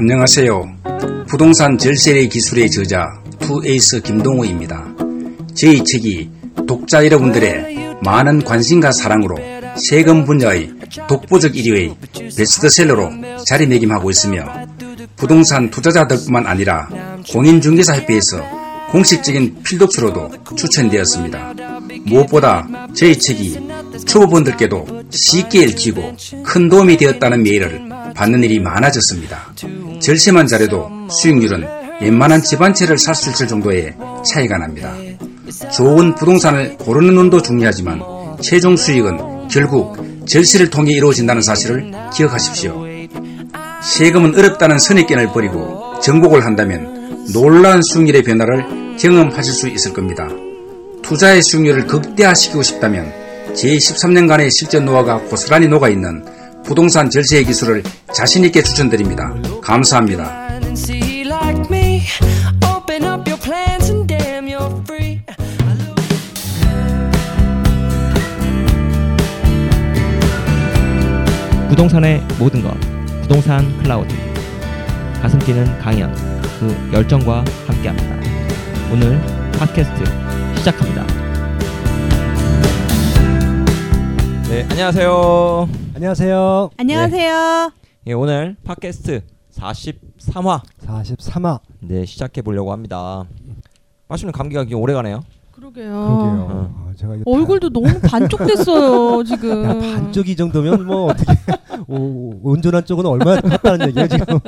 안녕하세요. 부동산 절세의 기술의 저자 투에이스 김동호입니다. 저희 책이 독자 여러분들의 많은 관심과 사랑으로 세금 분야의 독보적 1위의 베스트셀러로 자리매김하고 있으며 부동산 투자자들뿐만 아니라 공인중개사협회에서 공식적인 필독서로도 추천되었습니다. 무엇보다 저희 책이 초보분들께도 쉽게 읽히고 큰 도움이 되었다는 메일을 받는 일이 많아졌습니다. 절세만 잘해도 수익률은 웬만한 집안채를 살 수 있을 정도의 차이가 납니다. 좋은 부동산을 고르는 눈도 중요하지만 최종 수익은 결국 절세를 통해 이루어진다는 사실을 기억하십시오. 세금은 어렵다는 선입견을 버리고 정복을 한다면 놀라운 수익률의 변화를 경험하실 수 있을 겁니다. 투자의 수익률을 극대화시키고 싶다면 제13년간의 실전 노하가 고스란히 녹아있는 부동산 절세의 기술을 자신있게 추천드립니다. 감사합니다. 부동산의 모든 것 부동산 클라우드 가슴 뛰는 강연 그 열정과 함께합니다. 오늘 팟캐스트 시작합니다. 네 안녕하세요. 안녕하세요. 안녕하세요. 예, 오늘 팟캐스트 43화 43화. 네 시작해 보려고 합니다. 마시는 감기가 굉장히 오래가네요. 그러게요. 그러게요. 어. 아, 제가 얼굴도 너무 반쪽됐어요 지금. 다, 야, 반쪽 이 정도면 뭐 어떻게 오, 온전한 쪽은 얼마나 컸다는 얘기예요 지금.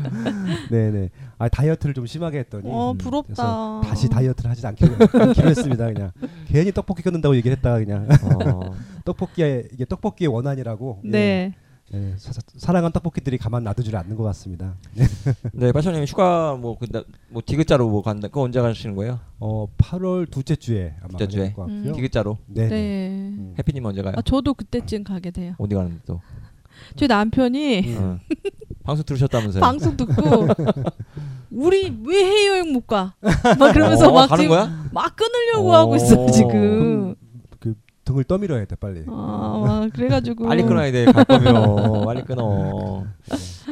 네네. 아 다이어트를 좀 심하게 했더니 어 음, 부럽다. 다시 다이어트를 하지 않기로, 않기로 했습니다. 그냥 괜히 떡볶이 끊는다고 얘기를 했다가 그냥 어, 떡볶이의 이게 떡볶이의 원한이라고. 예, 네. 예, 사, 사- 사랑한 떡볶이들이 가만 놔두질 않는 것 같습니다. 네 마시님 휴가 뭐, 그, 뭐 디귿자로 뭐 간다. 그거 언제 가시는 거예요? 어 8월 둘째 주에 아마 둘째 주에. 음. 디귿자로. 네. 네. 음. 해피님 언제 가요? 아 저도 그때쯤 가게 돼요. 어디 가는데 또? 저희 남편이 음. 어. 방송 들으셨다면서요? 방송 듣고 우리 왜 해외여행 못 가? 막 그러면서 어, 막 가는 지금 거야? 막 끊으려고 어. 하고 있어 지금. 그 등을 떠밀어야 돼 빨리. 아, 막 그래가지고 빨리 끊어야 돼. 갈 거면 빨리 끊어.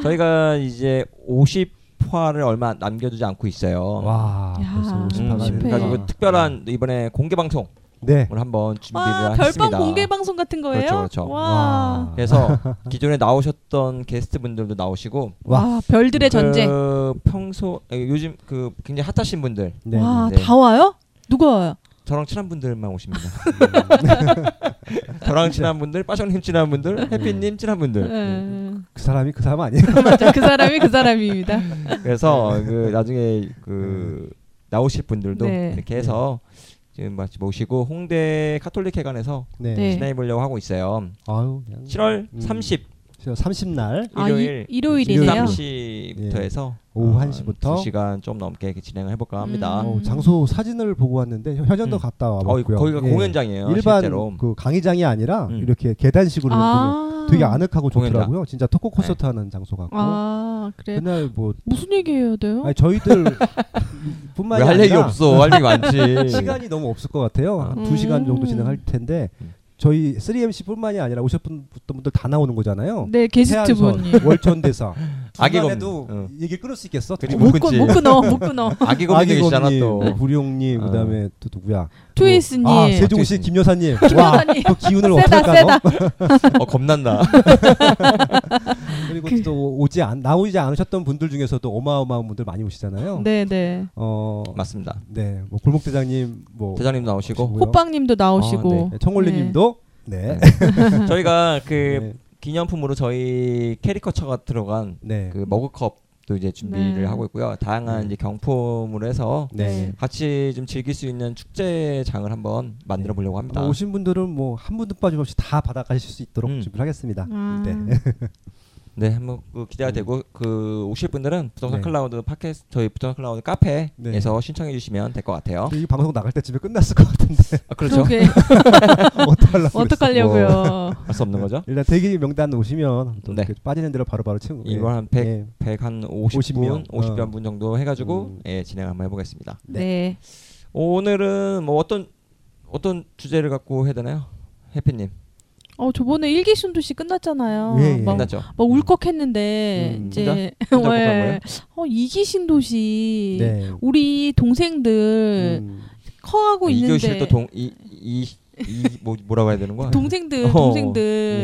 저희가 이제 50 화를 얼마 남겨두지 않고 있어요. 와 야, 벌써 음, 50화가 십 회. 그래가지고 특별한 이번에 공개 방송을 네. 한번 준비를 와 했습니다. 별밤 공개 방송 같은 거예요? 그렇죠, 그렇죠. 와. 와. 그래서 기존에 나오셨던 게스트 분들도 나오시고 와, 별들의 그 전쟁. 평소 에, 요즘 그 굉장히 핫하신 분들 네. 와, 네. 다 와요? 누가 와요? 저랑 친한 분들만 오십니다. 저랑 친한 분들, 빠정님 친한 분들, 해피님 친한 분들. 네. 그 사람이 그 사람 아니에요? 맞아, 그 사람이 그 사람입니다. 그래서 그 나중에 그 나오실 분들도 네. 이렇게 해서 지금 마치 모시고 홍대 카톨릭 회관에서 네. 네. 진행해 보려고 하고 있어요. 아유, 그냥 7월 음. 30 30 날 아, 일요일 이, 일요일이네요. 30시부터 해서 오후 어, 1시부터 2시간 좀 넘게 이렇게 진행을 해볼까 합니다. 음. 어, 장소 사진을 보고 왔는데 현장도 음. 갔다 어, 와봤고요. 거기가 예. 공연장이에요. 일반 실제로. 그 강의장이 아니라 음. 이렇게 계단식으로 공연. 아, 되게 아늑하고 공연장. 좋더라고요. 진짜 토크 콘서트 하는 장소 같고. 아, 그래. 그날 뭐 무슨 얘기 해야 돼요? 아니 저희들 뿐만이 왜할 얘기 없어? 할 얘기 많지. 시간이 너무 없을 것 같아요. 한 음. 2시간 정도 진행할 텐데 음. 저희 3MC뿐만이 아니라 오셨던 분들 다 나오는 거잖아요. 네, 게스트 분이. 월천 대사. 악의 중간에도 검- 응. 얘기 끊을 수 있겠어? 그치, 못, 못 끊. 못 끊어, 못 끊어. 아기 검이 계시잖아 또. 뭐 구룡님 어. 그다음에 또 누구야? 트위스님. 아 세종시 김 여사님. 와, 여사님. 그 기운을 어떻게 세다. 까 어 겁난다. 그리고 또 오지 않 나오지 않으셨던 분들 중에서도 어마어마한 분들 많이 오시잖아요. 네, 네. 어, 맞습니다. 네, 뭐 골목 대장님, 뭐 대장님도 나오시고 오시고요. 호빵님도 나오시고. 네, 청월리님도 네, 저희가 그 네, 기념품으로 저희 캐리커처가 들어간 네, 그 머그컵도 이제 준비를 네. 하고 있고요. 다양한 네. 이제 경품으로 해서 네. 같이 좀 즐길 수 있는 축제장을 한번 만들어 보려고 합니다. 아마 오신 분들은 뭐 한 분도 빠짐없이 다 받아가실 수 있도록 음. 준비를 하겠습니다. 아. 네. 네, 한번 그 기대가 음. 되고 그 오실 분들은 부동산 네. 클라우드 팟캐스트 저희 부동산 클라우드 카페에서 신청해 주시면 될 것 같아요. 이 방송 나갈 때쯤에 끝났을 것 같은데 아, 그렇죠. 그러게. 어떡하려고 어떡하려고요. 할수 없는 거죠. 일단 대기 명단 오시면 또 네. 이렇게 빠지는 대로 바로바로 채우고 이거 한 100, 100 한 50분, 50명. 50여 어. 분 정도 해가지고 음. 예, 진행 한번 해보겠습니다. 네. 네. 오늘은 뭐 어떤 어떤 주제를 갖고 해야 되나요, 해피님? 어 저번에 일기 신도시 끝났잖아요. 예, 예. 막, 끝났죠. 막 울컥했는데 음, 이제 왜 어, 이기 신도시 네. 우리 동생들 음. 커하고 이 있는데 교실 또동이 이 뭐 뭐라고 해야 되는 거야? 동생들 어. 동생들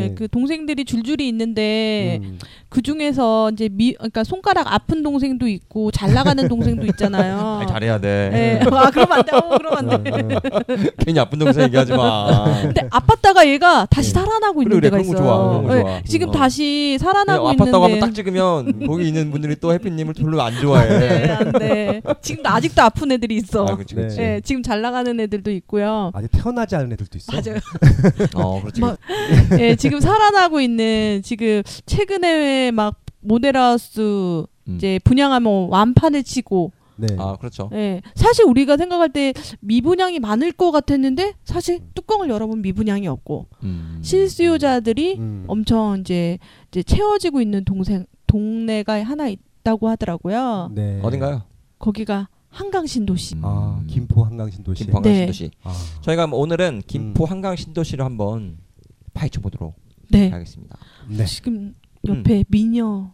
네. 그 동생들이 줄줄이 있는데 음. 그 중에서 이제 미 그러니까 손가락 아픈 동생도 있고 잘 나가는 동생도 있잖아요. 아니, 잘해야 돼. 네. 아 그러면 안 돼. 어, 그러면 안 돼. 어, 어. 괜히 아픈 동생 얘기하지 마. 근데 아팠다가 얘가 다시 네. 살아나고 그래, 있는 그래, 데가 그런 거 있어요. 좋아, 그런 거 네, 좋아. 지금 어. 다시 살아나고 아팠다고 있는데 하면 딱 찍으면 거기 있는 분들이 또 해피님을 별로 안 좋아해. 네, 안 돼. 지금도 아직도 아픈 애들이 있어. 아, 그렇지, 그렇지. 네, 지금 잘 나가는 애들도 있고요. 아직 태어나지 않은 애들 도 있어. 맞아요. 어, 그렇지. 뭐, 예, 지금 살아나고 있는 지금 최근에 막 모델하우스 음. 이제 분양하면 완판을 치고 네. 아, 그렇죠. 예. 사실 우리가 생각할 때 미분양이 많을 것 같았는데 사실 뚜껑을 열어보면 미분양이 없고 음. 실수요자들이 음. 엄청 이제 이제 채워지고 있는 동생 동네가 하나 있다고 하더라고요. 네. 어딘가요? 거기가 한강 신도시. 아, 음. 김포 한강 신도시. 김포 한강 네. 신도시. 아. 저희가 뭐 오늘은 음. 김포 한강 신도시를 한번 파헤쳐 보도록 네. 하겠습니다. 네. 지금 옆에 미녀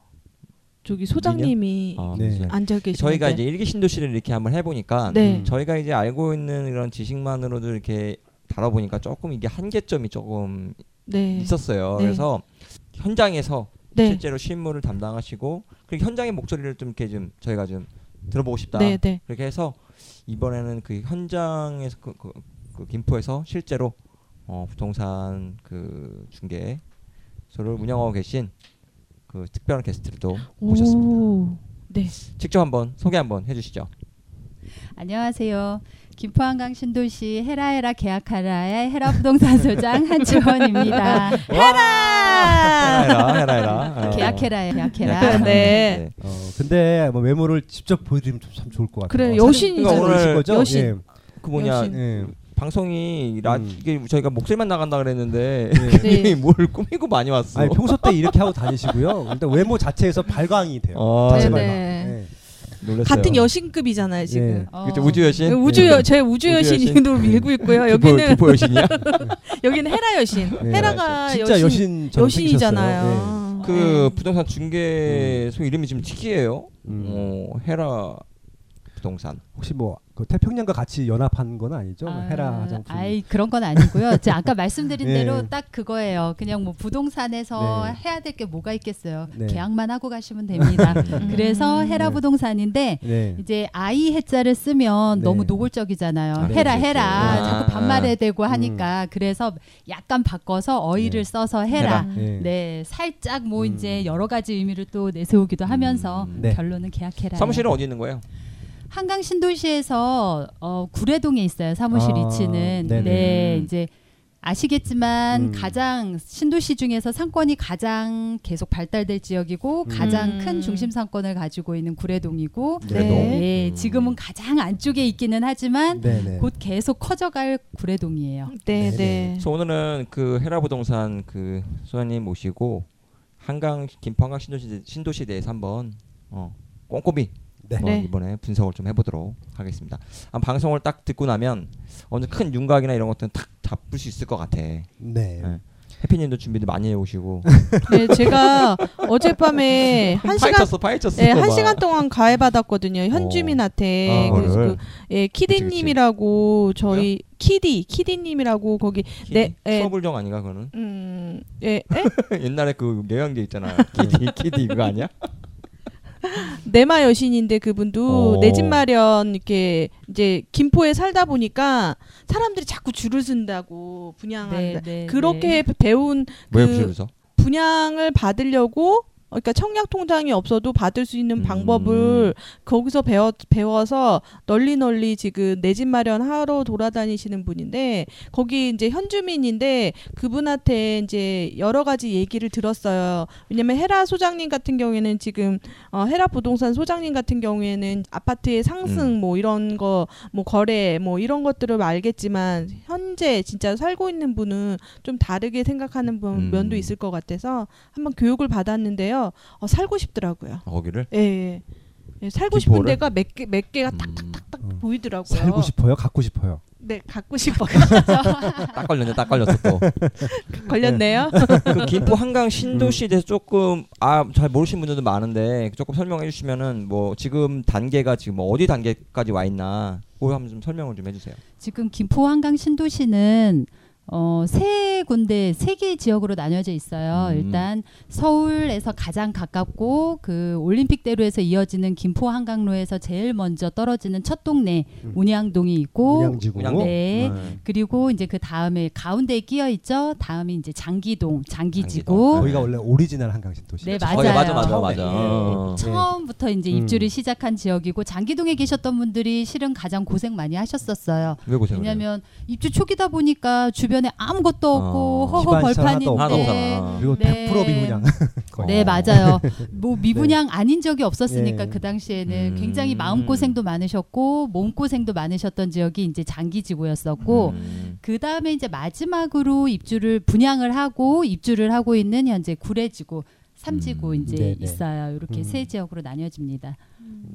저기 소장님이 아, 네. 네. 앉아 계시는데 저희가 이제 일기 신도시를 이렇게 한번 해보니까 네. 음. 저희가 이제 알고 있는 이런 지식만으로도 이렇게 다뤄보니까 조금 이게 한계점이 조금 네. 있었어요. 네. 그래서 현장에서 네. 실제로 실무를 담당하시고 그리고 현장의 목소리를 좀 이렇게 좀 저희가 좀 들어보고 싶다. 네, 네. 그렇게 해서 이번에는 그 현장에서 그, 그, 그 김포에서 실제로 어, 부동산 그 중개소를 운영하고 계신 그 특별한 게스트를 또 모셨습니다. 오. 네. 직접 한번 소개 한번 해주시죠. 안녕하세요. 김포한강 신도시 헤라헤라 계약하라의 헤라 부동산 소장 한지원입니다. 해라 해라 해라 해라. 어. 계약해라. 계약해라. 네. 어, 근데 뭐 외모를 직접 보여드리면 좀참 좋을 것 같아요. 그래, 어, 여신이죠. 사진 오늘? 여신. 예. 그 뭐냐 여신. 예. 방송이 라 음. 이게 저희가 목소리만 나간다 그랬는데 네. 괜히 뭘 꾸미고 많이 왔어. 아니 평소 때 이렇게 하고 다니시고요. 일단 외모 자체에서 발광이 돼요. 어, 자체 네, 발광. 네. 예. 놀랐어요. 같은 여신급이잖아요, 지금. 예. 어, 그쵸 우주 여신. 우주 여, 제 우주 여신으로 여신. 밀고 있고요. 기포, 여기는 기포 여신이야? 여기는 헤라 여신. 예. 헤라가 진짜 여신, 여신 여신이잖아요. 그 부동산 중개소 이름이 좀 특이해요. 음. 어, 헤라 부동산. 혹시 뭐 그 태평양과 같이 연합한 건 아니죠? 아, 헤라 화장품. 아이 그런 건 아니고요. 제가 아까 말씀드린 예. 대로 딱 그거예요. 그냥 뭐 부동산에서 네. 해야 될 게 뭐가 있겠어요. 네. 계약만 하고 가시면 됩니다. 음. 그래서 헤라 네. 부동산인데 네. 이제 아이 해자를 쓰면 네. 너무 노골적이잖아요. 아, 해라 그렇지, 해라 그렇지. 자꾸 아, 반말해야 아. 되고 하니까 그래서 약간 바꿔서 어휘를 네. 써서 해라. 음. 네. 네, 살짝 뭐 음. 이제 여러 가지 의미를 또 내세우기도 하면서 음. 네. 결론은 계약해라. 사무실은 어디 있는 거예요? 한강 신도시에서 어, 구례동에 있어요. 사무실 아, 위치는. 네네. 네, 이제 아시겠지만 음. 가장 신도시 중에서 상권이 가장 계속 발달될 지역이고 음. 가장 음. 큰 중심 상권을 가지고 있는 구례동이고 구례동. 예, 음. 지금은 가장 안쪽에 있기는 하지만 네네. 곧 계속 커져갈 구례동이에요. 네. 네. 그래서 오늘은 그 헤라 부동산 그 소장님 모시고 한강 김포 한강 신도시 신도시에 대해서 한번 어, 꼼꼼히 네. 네. 이번에 분석을 좀 해보도록 하겠습니다. 아, 방송을 딱 듣고 나면 어느 큰 윤곽이나 이런 것들은 탁 잡을 수 있을 것 같아. 네. 네. 해피님도 준비를 많이 해오시고 네, 제가 어젯밤에 한 시간 파헤쳤어 파헤쳤어. 네, 한 막. 시간 동안 가해받았거든요. 현주민한테. 아, 그래서 그거를? 그, 예, 키디님이라고 저희 키디, 키디님이라고 거기 키디? 네, 예. 수업을정 아닌가 그거는? 음, 예, 예? 옛날에 그 뇌양계 있잖아. 키디 키디 그거 아니야? 내마 여신인데 그분도 어. 내집 마련 이렇게 이제 김포에 살다 보니까 사람들이 자꾸 줄을 쓴다고 분양한다. 네, 그렇게 배운 왜 그? 분양을 받으려고 그러니까 청약 통장이 없어도 받을 수 있는 음. 방법을 거기서 배워 배워서 널리 널리 지금 내 집 마련하러 돌아다니시는 분인데 거기 이제 현주민인데 그분한테 이제 여러 가지 얘기를 들었어요. 왜냐면 헤라 소장님 같은 경우에는 지금 어, 헤라 부동산 소장님 같은 경우에는 아파트의 상승 음. 뭐 이런 거 뭐 거래 뭐 이런 것들을 알겠지만 현재 진짜 살고 있는 분은 좀 다르게 생각하는 분- 음. 면도 있을 것 같아서 한번 교육을 받았는데요. 어, 살고 싶더라고요. 어, 거기를? 예, 예. 예, 살고 싶은 김포를? 데가 몇 개 몇 개가 음. 탁탁탁탁 어. 보이더라고요. 살고 싶어요? 갖고 싶어요? 네 갖고 싶어 딱 걸렸네, 딱 걸렸어 또. 걸렸네요. 그 김포 한강 신도시에 대해서 조금 아 잘 모르시는 분들도 많은데 조금 설명해 주시면은 뭐 지금 단계가 지금 뭐 어디 단계까지 와 있나 그거 한번 좀 설명을 좀 해주세요. 지금 김포 한강 신도시는 어, 세 군데 세 개 지역으로 나뉘어져 있어요. 음. 일단 서울에서 가장 가깝고 그 올림픽대로에서 이어지는 김포 한강로에서 제일 먼저 떨어지는 첫 동네 음. 운양동이 있고. 운양동. 네. 네. 그리고 이제 그 다음에 가운데에 끼어 있죠. 다음이 이제 장기동, 장기지구. 장기동. 거기가 원래 오리지널 한강 신도시. 네, 어, 맞아요. 예, 맞아, 맞아. 맞아. 예. 어. 처음부터 이제 음. 입주를 시작한 지역이고 장기동에 계셨던 분들이 실은 가장 고생 많이 하셨었어요. 왜 고생을 해요? 왜냐하면 입주 초기다 보니까 주변 에 아무것도 없고 어. 허허 벌판인데 없잖아. 그리고 네. 100% 미분양. 거의. 네 맞아요. 뭐 미분양 아닌 적이 없었으니까 예. 그 당시에는 음. 굉장히 마음 고생도 많으셨고 몸 고생도 많으셨던 지역이 이제 장기지구였었고 음. 그 다음에 이제 마지막으로 입주를 분양을 하고 입주를 하고 있는 현재 구례지구, 삼지구 음. 이제 네네. 있어요. 이렇게 음. 세 지역으로 나뉘어집니다.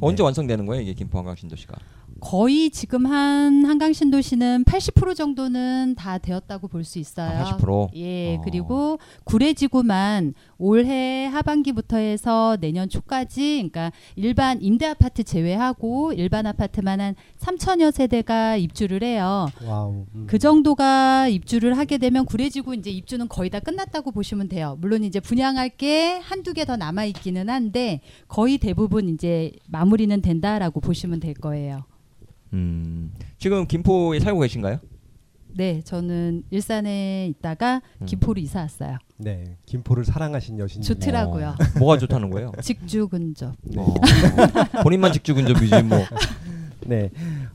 언제 완성되는 거예요 이게 김포 한강 신도시가? 거의 지금 한 한강 신도시는 80% 정도는 다 되었다고 볼 수 있어요. 아, 80%? 예, 어. 그리고 구래지구만 올해 하반기부터 해서 내년 초까지, 그러니까 일반 임대 아파트 제외하고 일반 아파트만 한 3천여 세대가 입주를 해요. Wow. 음. 그 정도가 입주를 하게 되면 구래지구 이제 입주는 거의 다 끝났다고 보시면 돼요. 물론 이제 분양할 게 한두 개 더 남아 있기는 한데 거의 대부분 이제 마무리는 된다라고 보시면 될 거예요. 음. 지금 김포에 살고 계신가요? 네, 저는 일산에 있다가 음. 김포로 이사 왔어요. 네, 김포를 사랑하신 여신. 좋더라고요. 어, 뭐가 좋다는 거예요? 직주 근접. 어. 본인만 직주 근접이지 뭐. 네,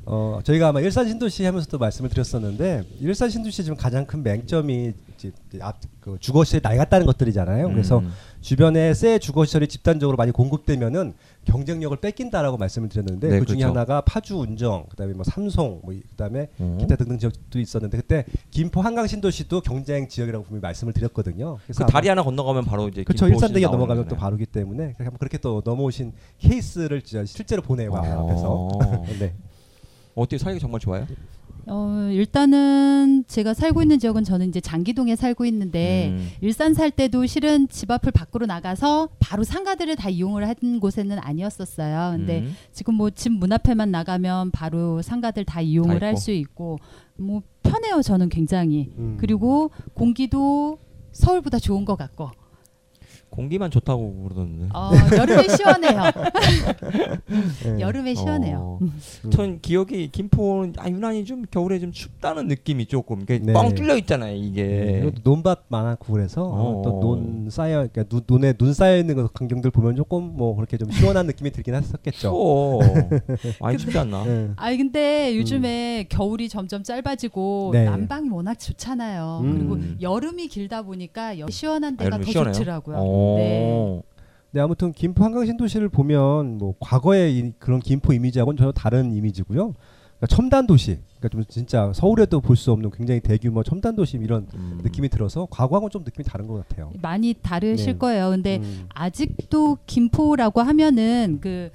어, 저희가 아마 일산 신도시 하면서도 말씀을 드렸었는데 일산 신도시 지금 가장 큰 맹점이 이제 앞, 그 주거 시설 낡았다는 것들이잖아요. 그래서 음. 주변에 새 주거 시설이 집단적으로 많이 공급되면은 경쟁력을 뺏긴다라고 말씀을 드렸는데 네, 그 중에 그렇죠. 하나가 파주 운정, 그다음에 뭐 삼성, 뭐 이- 그다음에 음. 기타 등등 지역도 있었는데 그때 김포 한강 신도시도 경쟁 지역이라고 분명히 말씀을 드렸거든요. 그 다리 하나 건너가면 바로 이제 그렇죠. 일산대교 넘어가면 또 거잖아요. 바로기 때문에 그렇게 한번 그렇게 또 넘어오신 케이스를 실제로 보내요 앞에서. 어. 네. 어떻게 살기 정말 좋아요? 어, 일단은 제가 살고 있는 지역은 저는 이제 장기동에 살고 있는데 음. 일산 살 때도 실은 집 앞을 밖으로 나가서 바로 상가들을 다 이용을 한 곳에는 아니었었어요. 근데 음. 지금 뭐 집 문 앞에만 나가면 바로 상가들 다 이용을 다 할. 수 있고 뭐 편해요 저는 굉장히 음. 그리고 공기도 서울보다 좋은 것 같고 공기만 좋다고 그러던데. 어, 여름에 시원해요 네. 여름에 시원해요 어. 전 기억이 김포는 아, 유난히 좀 겨울에 좀 춥다는 느낌이 조금 이게 네. 뻥 뚫려 있잖아요 네. 이게. 그리고 논밭 많고 그래서 어. 또논 쌓여 그러니까 눈, 눈에 눈 쌓여 있는 그 광경들 보면 조금 뭐 그렇게 좀 시원한 느낌이 들긴 했었겠죠. 추워. 많이 춥지 않나? 네. 아니 근데 요즘에 겨울이 점점 짧아지고 네. 난방이 워낙 좋잖아요. 음. 그리고 여름이 길다 보니까 여- 시원한 데가 여름에 더 시원해요? 좋더라고요. 어. 네. 네 아무튼 김포 한강 신도시를 보면 뭐 과거의 이, 그런 김포 이미지하고는 전혀 다른 이미지고요. 그러니까 첨단 도시, 그러니까 좀 진짜 서울에도 볼 수 없는 굉장히 대규모 첨단 도시 이런 음. 느낌이 들어서 과거하고는 좀 느낌이 다른 것 같아요. 많이 다르실 네. 거예요. 근데 음. 아직도 김포라고 하면은 그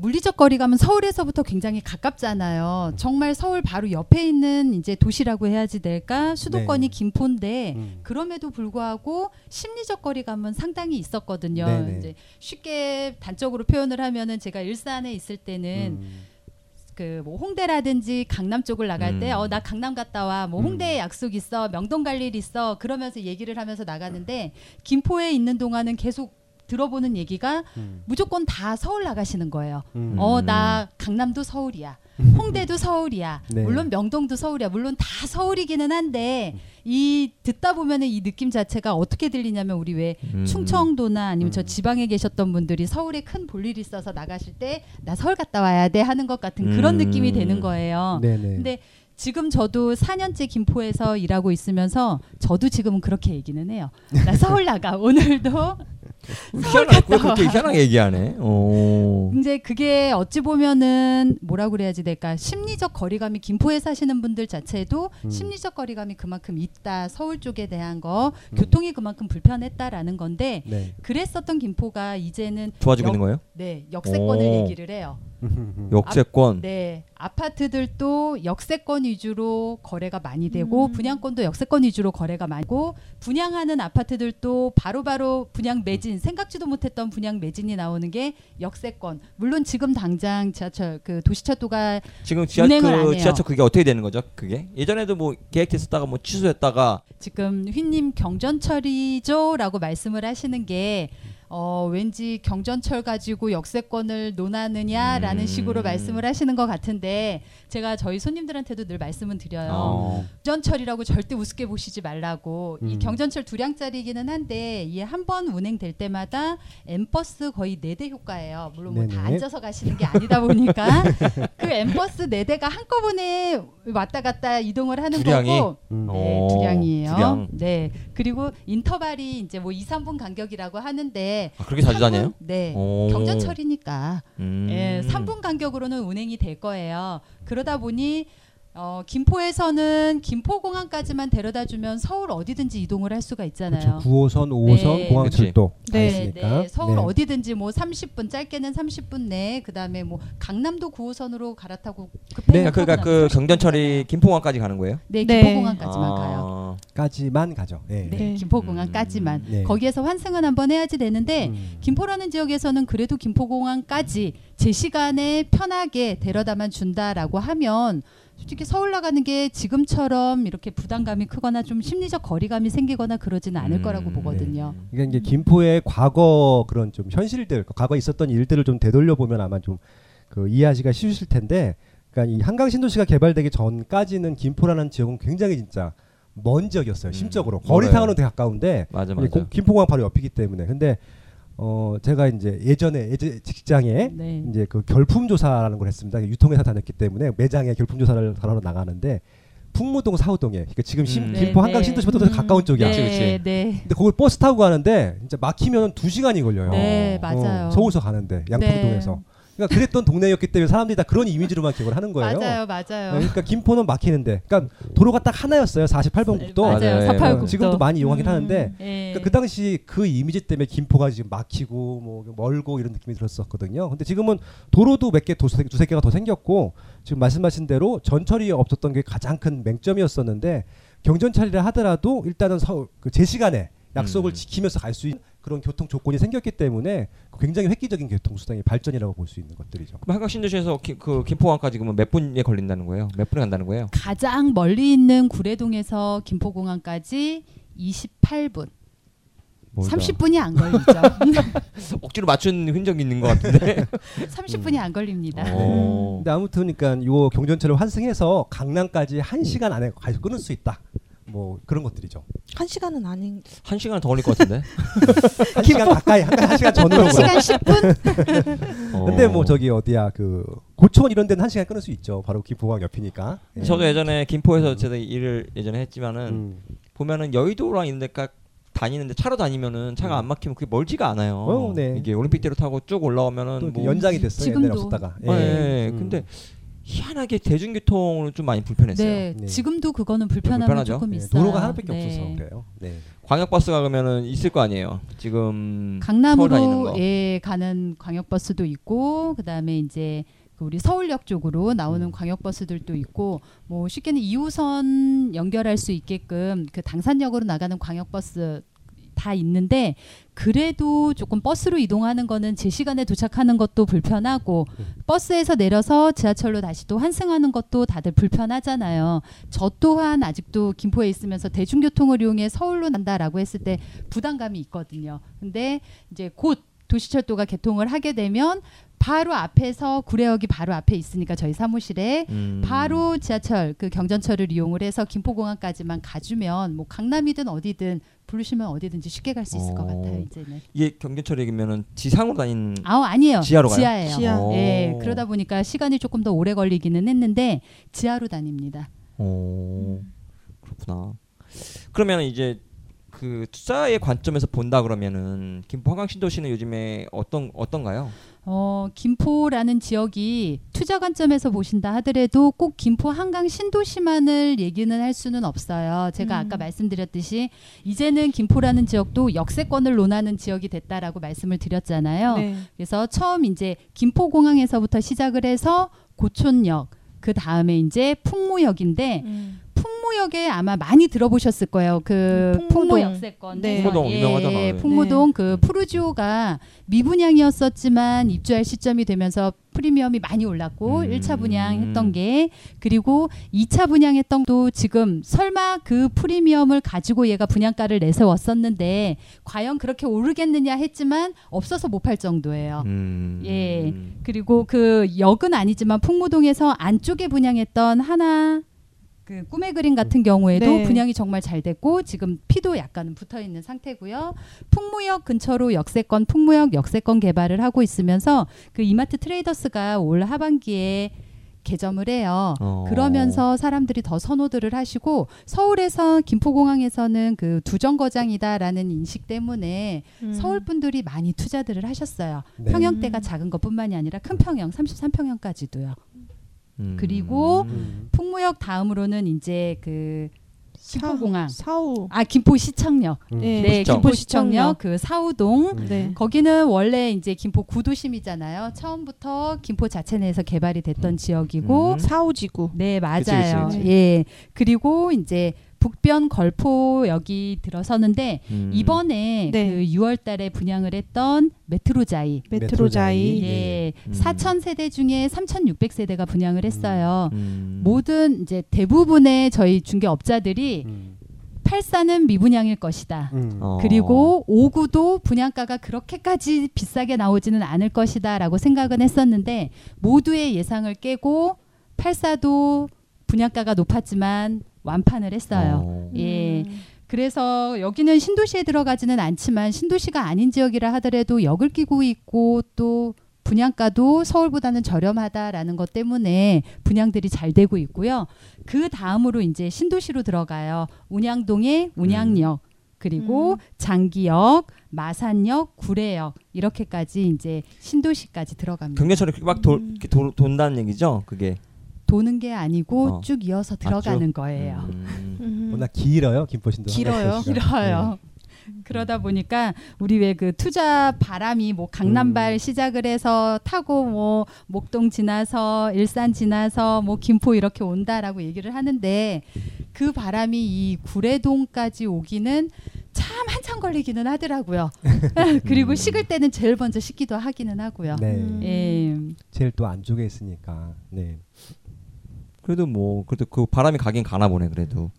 물리적 거리감은 서울에서부터 굉장히 가깝잖아요. 정말 서울 바로 옆에 있는 이제 도시라고 해야지 될까? 수도권이 네. 김포인데 음. 그럼에도 불구하고 심리적 거리감은 상당히 있었거든요. 네네. 이제 쉽게 단적으로 표현을 하면은 제가 일산에 있을 때는 음. 그뭐 홍대라든지 강남 쪽을 나갈 때 음. 어나 강남 갔다 와뭐 음. 홍대에 약속 있어 명동 갈 일 있어 그러면서 얘기를 하면서 나가는데 김포에 있는 동안은 계속 들어보는 얘기가 음. 무조건 다 서울 나가시는 거예요. 음. 어 나 강남도 서울이야. 홍대도 서울이야. 네. 물론 명동도 서울이야. 물론 다 서울이기는 한데 이 듣다 보면은 이 느낌 자체가 어떻게 들리냐면 우리 왜 음. 충청도나 아니면 저 음. 지방에 계셨던 분들이 서울에 큰 볼일 있어서 나가실 때 나 서울 갔다 와야 돼 하는 것 같은 그런 음. 느낌이 되는 거예요. 네네. 근데 지금 저도 4년째 김포에서 일하고 있으면서 저도 지금은 그렇게 얘기는 해요. 나 서울 나가 오늘도 희한하게 왜 그렇게 희한하게 얘기하네. 어. 이제 그게 어찌 보면은 뭐라고 그래야지 될까 심리적 거리감이 김포에 사시는 분들 자체도 음. 심리적 거리감이 그만큼 있다 서울 쪽에 대한 거 음. 교통이 그만큼 불편했다라는 건데 네. 그랬었던 김포가 이제는 좋아지고 역- 있는 거예요? 네 역세권을 오. 얘기를 해요 역세권. 네, 아파트들도 역세권 위주로 거래가 많이 되고 음. 분양권도 역세권 위주로 거래가 많고 분양하는 아파트들도 바로바로 분양 매진 생각지도 못했던 분양 매진이 나오는 게 역세권. 물론 지금 당장 지하철 그 도시철도가 지금 지하, 운행을 안그 해요. 지하철 그게 어떻게 되는 거죠? 그게 예전에도 뭐 계획됐었다가 뭐 취소했다가 지금 휘님 경전철이죠라고 말씀을 하시는 게 어, 왠지 경전철 가지고 역세권을 논하느냐라는 음. 식으로 말씀을 하시는 것 같은데 제가 저희 손님들한테도 늘 말씀은 드려요. 어. 경전철이라고 절대 우습게 보시지 말라고. 이 음. 경전철 두량짜리기는 한데 이게 한 번 운행될 때마다 M버스 거의 네 대 효과예요. 물론 뭐 다. 앉아서 가시는 게 아니다 보니까 그 M버스 네 대가 한꺼번에 왔다 갔다 이동을 하는 두 량이? 거고 음. 네, 어, 두 량이에요. 두 량. 네. 그리고 인터벌이 이제 뭐 2, 3분 간격이라고 하는데 아, 그렇게 자주 3분? 다녀요? 네. 오. 경전철이니까 음. 예, 3분 간격으로는 운행이 될 거예요. 그러다 보니 어, 김포에서는 김포공항까지만 데려다 주면 서울 어디든지 이동을 할 수가 있잖아요. 그렇죠. 9호선, 5호선, 네. 공항철도 다 네, 있으니까. 네, 서울 네. 어디든지 뭐 30분 짧게는 30분 내 그다음에 뭐 강남도 9호선으로 갈아타고 급행 그러니까, 그러니까 그 경전철이 김포공항까지 가는 거예요? 네, 네. 김포공항까지만 아. 가요. 까지만 가죠. 네. 네, 네. 김포공항까지만. 네. 거기에서 환승은 한번 해야지 되는데 음. 김포라는 지역에서는 그래도 김포공항까지 제 시간에 편하게 데려다만 준다라고 하면 솔직히 서울 나가는 게 지금처럼 이렇게 부담감이 크거나 좀 심리적 거리감이 생기거나 그러지는 않을 음, 거라고 보거든요. 그러니까 이제 김포의 과거 그런 좀 현실들, 과거에 있었던 일들을 좀 되돌려 보면 아마 좀 그 이해하시기가 쉬우실 텐데, 그러니까 이 한강 신도시가 개발되기 전까지는 김포라는 지역은 굉장히 진짜 먼 지역이었어요. 음, 심적으로 멀어요. 거리상으로는 되게 가까운데 맞아 맞아. 고- 김포공항 바로 옆이기 때문에. 근데 어 제가 이제 예전에 예전 직장에 네. 이제 그 결품 조사라는 걸 했습니다. 유통회사 다녔기 때문에 매장에 결품 조사를 하러 나가는데 풍무동 사우동에 그러니까 지금 심- 음. 김포 네, 한강 네. 신도시보다 더 가까운 쪽이야. 그치, 네, 그치. 네. 근데 거기 버스 타고 가는데 진짜 막히면 두 시간이 걸려요. 네, 어, 맞아요. 서울서 가는데 양포동에서. 그러니까 그랬던 동네였기 때문에 사람들이 다 그런 이미지로만 기억을 하는 거예요. 맞아요, 네, 맞아요. 그러니까 김포는 막히는데, 그러니까 도로가 딱 하나였어요. 48번 국도. 맞아요. 맞아요. 예. 사팔국도. 지금도 많이 이용하긴 음, 하는데 예. 그러니까 그 당시 그 이미지 때문에 김포가 지금 막히고 뭐 멀고 이런 느낌이 들었었거든요. 근데 지금은 도로도 몇 개 두세, 두세 개가 더 생겼고 지금 말씀하신 대로 전철이 없었던 게 가장 큰 맹점이었었는데 경전철이라 하더라도 일단은 서, 그제 시간에 약속을 음. 지키면서 갈 수 있는 그런 교통 조건이 생겼기 때문에 굉장히 획기적인 교통 수단의 발전이라고 볼 수 있는 것들이죠. 그럼 한강 신도시에서 기, 그 김포공항까지 그러면 몇 분에 걸린다는 거예요? 몇 분에 간다는 거예요? 가장 멀리 있는 구례동에서 김포공항까지 28분. 멀다. 30분이 안 걸리죠. 억지로 맞춘 흔적이 있는 것 같은데. 30분이 안 걸립니다. 어. 근데 아무튼 그러니까 요 경전철을 환승해서 강남까지 한 시간 안에 갈 끊을 수 있다. 뭐 그런 것들이죠. 한 시간은 아닌. 한 시간 더 걸릴 것 같은데. 한 시간 가까이 한, 한 시간 전으로. 1시간 10분? 어. 근데 뭐 저기 어디야 그 고촌 이런 데는 한 시간 끊을 수 있죠. 바로 김포공항 옆이니까. 예. 저도 예전에 김포에서 제가 일을 예전에 했지만은 음. 보면은 여의도랑 이런 데가 다니는데 차로 다니면은 차가 안 막히면 그게 멀지가 않아요. 어, 네. 이게 올림픽대로 타고 쭉또 올라오면은 뭐 연장이 됐어요. 지금도. 없었다가. 예. 예. 음. 근데 희한하게 대중교통은 좀 많이 불편했어요. 네, 네. 지금도 그거는 불편함은 불편하죠. 조금 예, 있어요. 도로가 하나밖에 네. 없어서 그래요. 네. 광역버스가 그러면은 있을 거 아니에요. 지금 서울 다니는 강남으로 거. 예 가는 광역버스도 있고 그다음에 이제 그 우리 서울역 쪽으로 나오는 음. 광역버스들도 있고 뭐 쉽게는 2호선 연결할 수 있게끔 그 당산역으로 나가는 광역버스 다 있는데 그래도 조금 버스로 이동하는 거는 제 시간에 도착하는 것도 불편하고 음. 버스에서 내려서 지하철로 다시 또 환승하는 것도 다들 불편하잖아요. 저 또한 아직도 김포에 있으면서 대중교통을 이용해 서울로 난다라고 했을 때 부담감이 있거든요. 근데 이제 곧 도시철도가 개통을 하게 되면 바로 앞에서 구례역이 바로 앞에 있으니까 저희 사무실에 음. 바로 지하철 그 경전철을 이용을 해서 김포공항까지만 가주면 뭐 강남이든 어디든 부르시면 어디든지 쉽게 갈 수 있을 것 어. 같아요 이제는. 이게 경전철이면은 지상으로 다니는 아 아니에요. 지하로 가요? 지하예요. 지하. 오. 예, 그러다 보니까 시간이 조금 더 오래 걸리기는 했는데 지하로 다닙니다. 오 그렇구나. 그러면 이제 그 투자의 관점에서 본다 그러면은 김포 한강 신도시는 요즘에 어떤 어떤가요? 어, 김포라는 지역이 투자 관점에서 보신다 하더라도 꼭 김포 한강 신도시만을 얘기는 할 수는 없어요. 제가 음. 아까 말씀드렸듯이 이제는 김포라는 지역도 역세권을 논하는 지역이 됐다라고 말씀을 드렸잖아요. 네. 그래서 처음 이제 김포공항에서부터 시작을 해서 고촌역, 그 다음에 이제 풍무역인데 음. 풍무역에 아마 많이 들어보셨을 거예요. 그 풍무동. 풍무 역세권. 네. 풍무동 유명하잖아요. 풍무동 그 푸르지오가 미분양이었었지만 입주할 시점이 되면서 프리미엄이 많이 올랐고 음. 1차 분양했던 게 그리고 2차 분양했던 도 지금 설마 그 프리미엄을 가지고 얘가 분양가를 내세웠었는데 과연 그렇게 오르겠느냐 했지만 없어서 못 팔 정도예요. 음. 예. 그리고 그 역은 아니지만 풍무동에서 안쪽에 분양했던 하나 그 꿈의 그림 같은 경우에도 네. 분양이 정말 잘 됐고 지금 피도 약간은 붙어 있는 상태고요. 풍무역 근처로 역세권 풍무역 역세권 개발을 하고 있으면서 그 이마트 트레이더스가 올 하반기에 개점을 해요. 어. 그러면서 사람들이 더 선호들을 하시고 서울에서 김포공항에서는 그 두정거장이다라는 인식 때문에 음. 서울 분들이 많이 투자들을 하셨어요. 네. 평형대가 음. 작은 것뿐만이 아니라 큰 평형 33평형까지도요. 음. 그리고 음. 풍무역 다음으로는 이제 그 김포공항 사후. 아 김포시청역 음. 네, 네 시청. 김포시청역 그 사우동 음. 네. 거기는 원래 이제 김포 구도심이잖아요. 처음부터 김포 자체 내에서 개발이 됐던 지역이고 음. 사후지구. 네 맞아요. 그치, 그치. 예 그리고 이제 북변 걸포역이 들어서는데 음. 이번에 네. 그 6월달에 분양을 했던 메트로자이 메트로자이. 네. 예, 음. 4천 세대 중에 3,600 세대가 분양을 했어요. 음. 모든 이제 대부분의 저희 중개업자들이 음. 84는 미분양일 것이다. 음. 어. 그리고 5구도 분양가가 그렇게까지 비싸게 나오지는 않을 것이다라고 생각은 했었는데 모두의 예상을 깨고 84도 분양가가 높았지만 완판을 했어요. 어. 예. 음. 그래서 여기는 신도시에 들어가지는 않지만 신도시가 아닌 지역이라 하더라도 역을 끼고 있고 또 분양가도 서울보다는 저렴하다라는 것 때문에 분양들이 잘 되고 있고요. 그 다음으로 이제 신도시로 들어가요. 운양동의 운양역 그리고 음. 장기역, 마산역, 구례역 이렇게까지 이제 신도시까지 들어갑니다. 경계철이 막 도, 음. 도, 돈다는 얘기죠. 그게. 도는 게 아니고 어. 쭉 이어서 들어가는 거예요. 음. 음. 워낙 길어요 김포신도. 길어요. 한강 길어요. 그러다 보니까 우리 왜 그 투자 바람이 뭐 강남발 음. 시작을 해서 타고 뭐 목동 지나서 일산 지나서 뭐 김포 이렇게 온다라고 얘기를 하는데 그 바람이 이 구례동까지 오기는 참 한참 걸리기는 하더라고요. 그리고 음. 식을 때는 제일 먼저 식기도 하기는 하고요. 네. 음. 예. 제일 또 안쪽에 있으니까. 네. 그래도 뭐 그래도 그 바람이 가긴 가나 보네 그래도.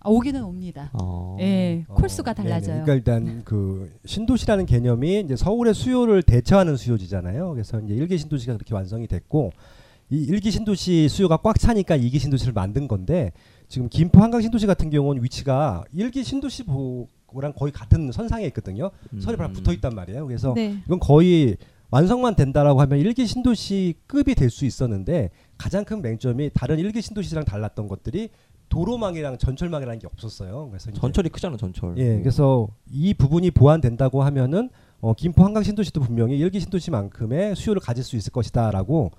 아, 오기는 옵니다. 어. 예. 콜수가 어, 달라져요. 네네. 그러니까 일단 그 신도시라는 개념이 이제 서울의 수요를 대처하는 수요지잖아요. 그래서 이제 일기 신도시가 그렇게 완성이 됐고 이 일기 신도시 수요가 꽉 차니까 이기 신도시를 만든 건데 지금 김포 한강 신도시 같은 경우는 위치가 일기 신도시랑 거의 같은 선상에 있거든요. 음. 서울이 바로 붙어 있단 말이에요. 그래서 네. 이건 거의 완성만 된다라고 하면 일기 신도시 급이 될 수 있었는데 가장 큰 맹점이 다른 일기 신도시랑 달랐던 것들이 도로망이랑 전철망이라는 게 없었어요. 그래서 전철이 크잖아 전철. 예, 그래서 이 부분이 보완된다고 하면은 어, 김포 한강 신도시도 분명히 일기 신도시만큼의 수요를 가질 수 있을 것이다라고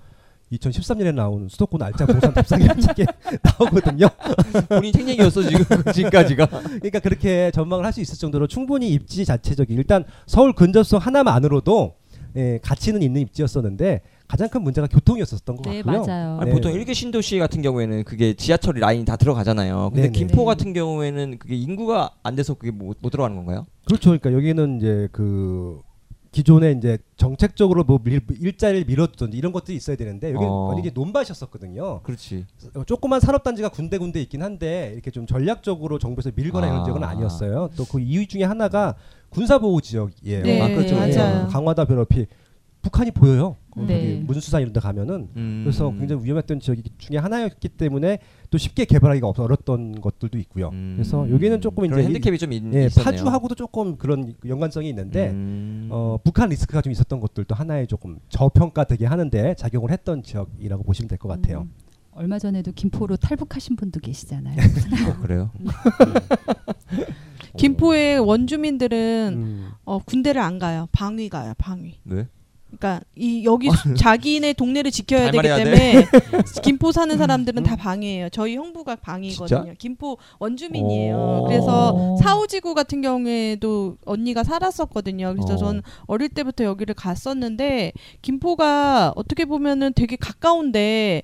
2013년에 나온 수도권 알짜 부동산 답상이라는 책에 나오거든요. 본인 책 얘기였어 지금 지금까지가. 그러니까 그렇게 전망을 할 수 있을 정도로 충분히 입지 자체적인 일단 서울 근접성 하나만으로도 예, 가치는 있는 입지였었는데 가장 큰 문제가 교통이었었던 것 네, 같고요. 맞아요. 아니, 네. 보통 일개 신도시 같은 경우에는 그게 지하철 라인이 다 들어가잖아요. 근데 네네. 김포 네. 같은 경우에는 그게 인구가 안 돼서 그게 못, 못 들어가는 건가요? 그렇죠. 그러니까 여기는 이제 그 기존에 이제 정책적으로 뭐 밀, 일자리를 밀어두든지 이런 것들이 있어야 되는데 여기 어. 는 이게 논밭이었었거든요. 그렇지. 어, 조그만 산업단지가 군데군데 있긴 한데 이렇게 좀 전략적으로 정부에서 밀거나 이런 아. 지역은 아니었어요. 또 그 이유 중에 하나가 군사보호 지역이에요. 네, 아, 그렇죠. 맞아요. 강화도 변호피 북한이 보여요. 거기 네. 문수산 이런 데 가면은 음. 그래서 굉장히 위험했던 지역 중에 하나였기 때문에 또 쉽게 개발하기가 없- 어렵던 것들도 있고요. 음. 그래서 여기는 조금 이제 핸디캡이 좀 있, 예, 있었네요. 파주하고도 조금 그런 연관성이 있는데 음. 어, 북한 리스크가 좀 있었던 것들도 하나의 조금 저평가되게 하는데 작용을 했던 지역이라고 보시면 될 것 같아요. 음, 얼마 전에도 김포로 탈북하신 분도 계시잖아요. 아, 그래요? 김포의 원주민들은 음. 어, 군대를 안 가요. 방위 가요. 방위. 왜? 그러니까 이 여기 수- 자기네 동네를 지켜야 되기. 때문에 김포 사는 사람들은 다 방이에요. 저희 형부가 방이거든요. 진짜? 김포 원주민이에요. 오. 그래서 사오지구 같은 경우에도 언니가 살았었거든요. 그래서 어. 전 어릴 때부터 여기를 갔었는데 김포가 어떻게 보면은 되게 가까운데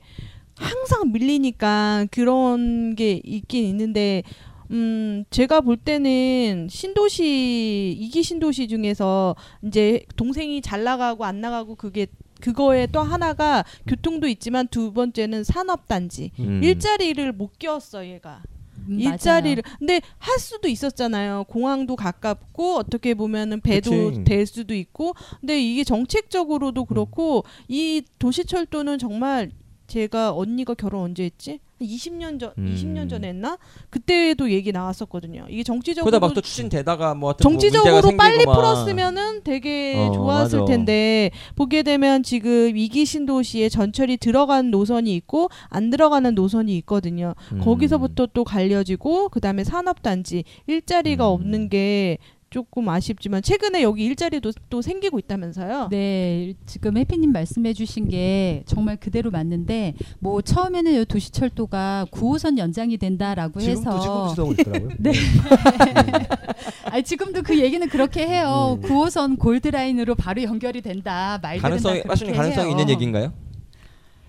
항상 밀리니까 그런 게 있긴 있는데 음 제가 볼 때는 신도시 이기 신도시 중에서 이제 동생이 잘 나가고 안 나가고 그게 그거에 또 하나가 교통도 있지만 두 번째는 산업단지 음. 일자리를 못 끼웠어 얘가 음, 일자리를 근데 할 수도 있었잖아요. 공항도 가깝고 어떻게 보면은 배도 그치. 될 수도 있고 근데 이게 정책적으로도 그렇고 이 도시철도는 정말 제가 언니가 결혼 언제 했지? 한 20년 전 음. 20년 전에 했나? 그때도 얘기 나왔었거든요. 이게 정치적으로 그러다 막 또 추진되다가 뭐뭐 정치적으로 문제가 빨리. 풀었으면은 되게 어, 좋았을 맞아. 텐데 보게 되면 지금 이기 신도시에 전철이 들어간 노선이 있고 안 들어가는 노선이 있거든요. 음. 거기서부터 또 갈려지고 그다음에 산업 단지 일자리가 음. 없는 게 조금 아쉽지만 최근에 여기 일자리도 또 생기고 있다면서요. 네, 지금 해피님 말씀해주신 게 정말 그대로 맞는데 뭐 처음에는 이 도시철도가 9호선 연장이 된다라고 지금도 지금 해서 시도하고 있더라고요. 네. 아 지금도 그 얘기는 그렇게 해요. 음. 9호선 골드라인으로 바로 연결이 된다. 말들은 가능성이 그렇게 가능성이 해요. 있는 얘기인가요?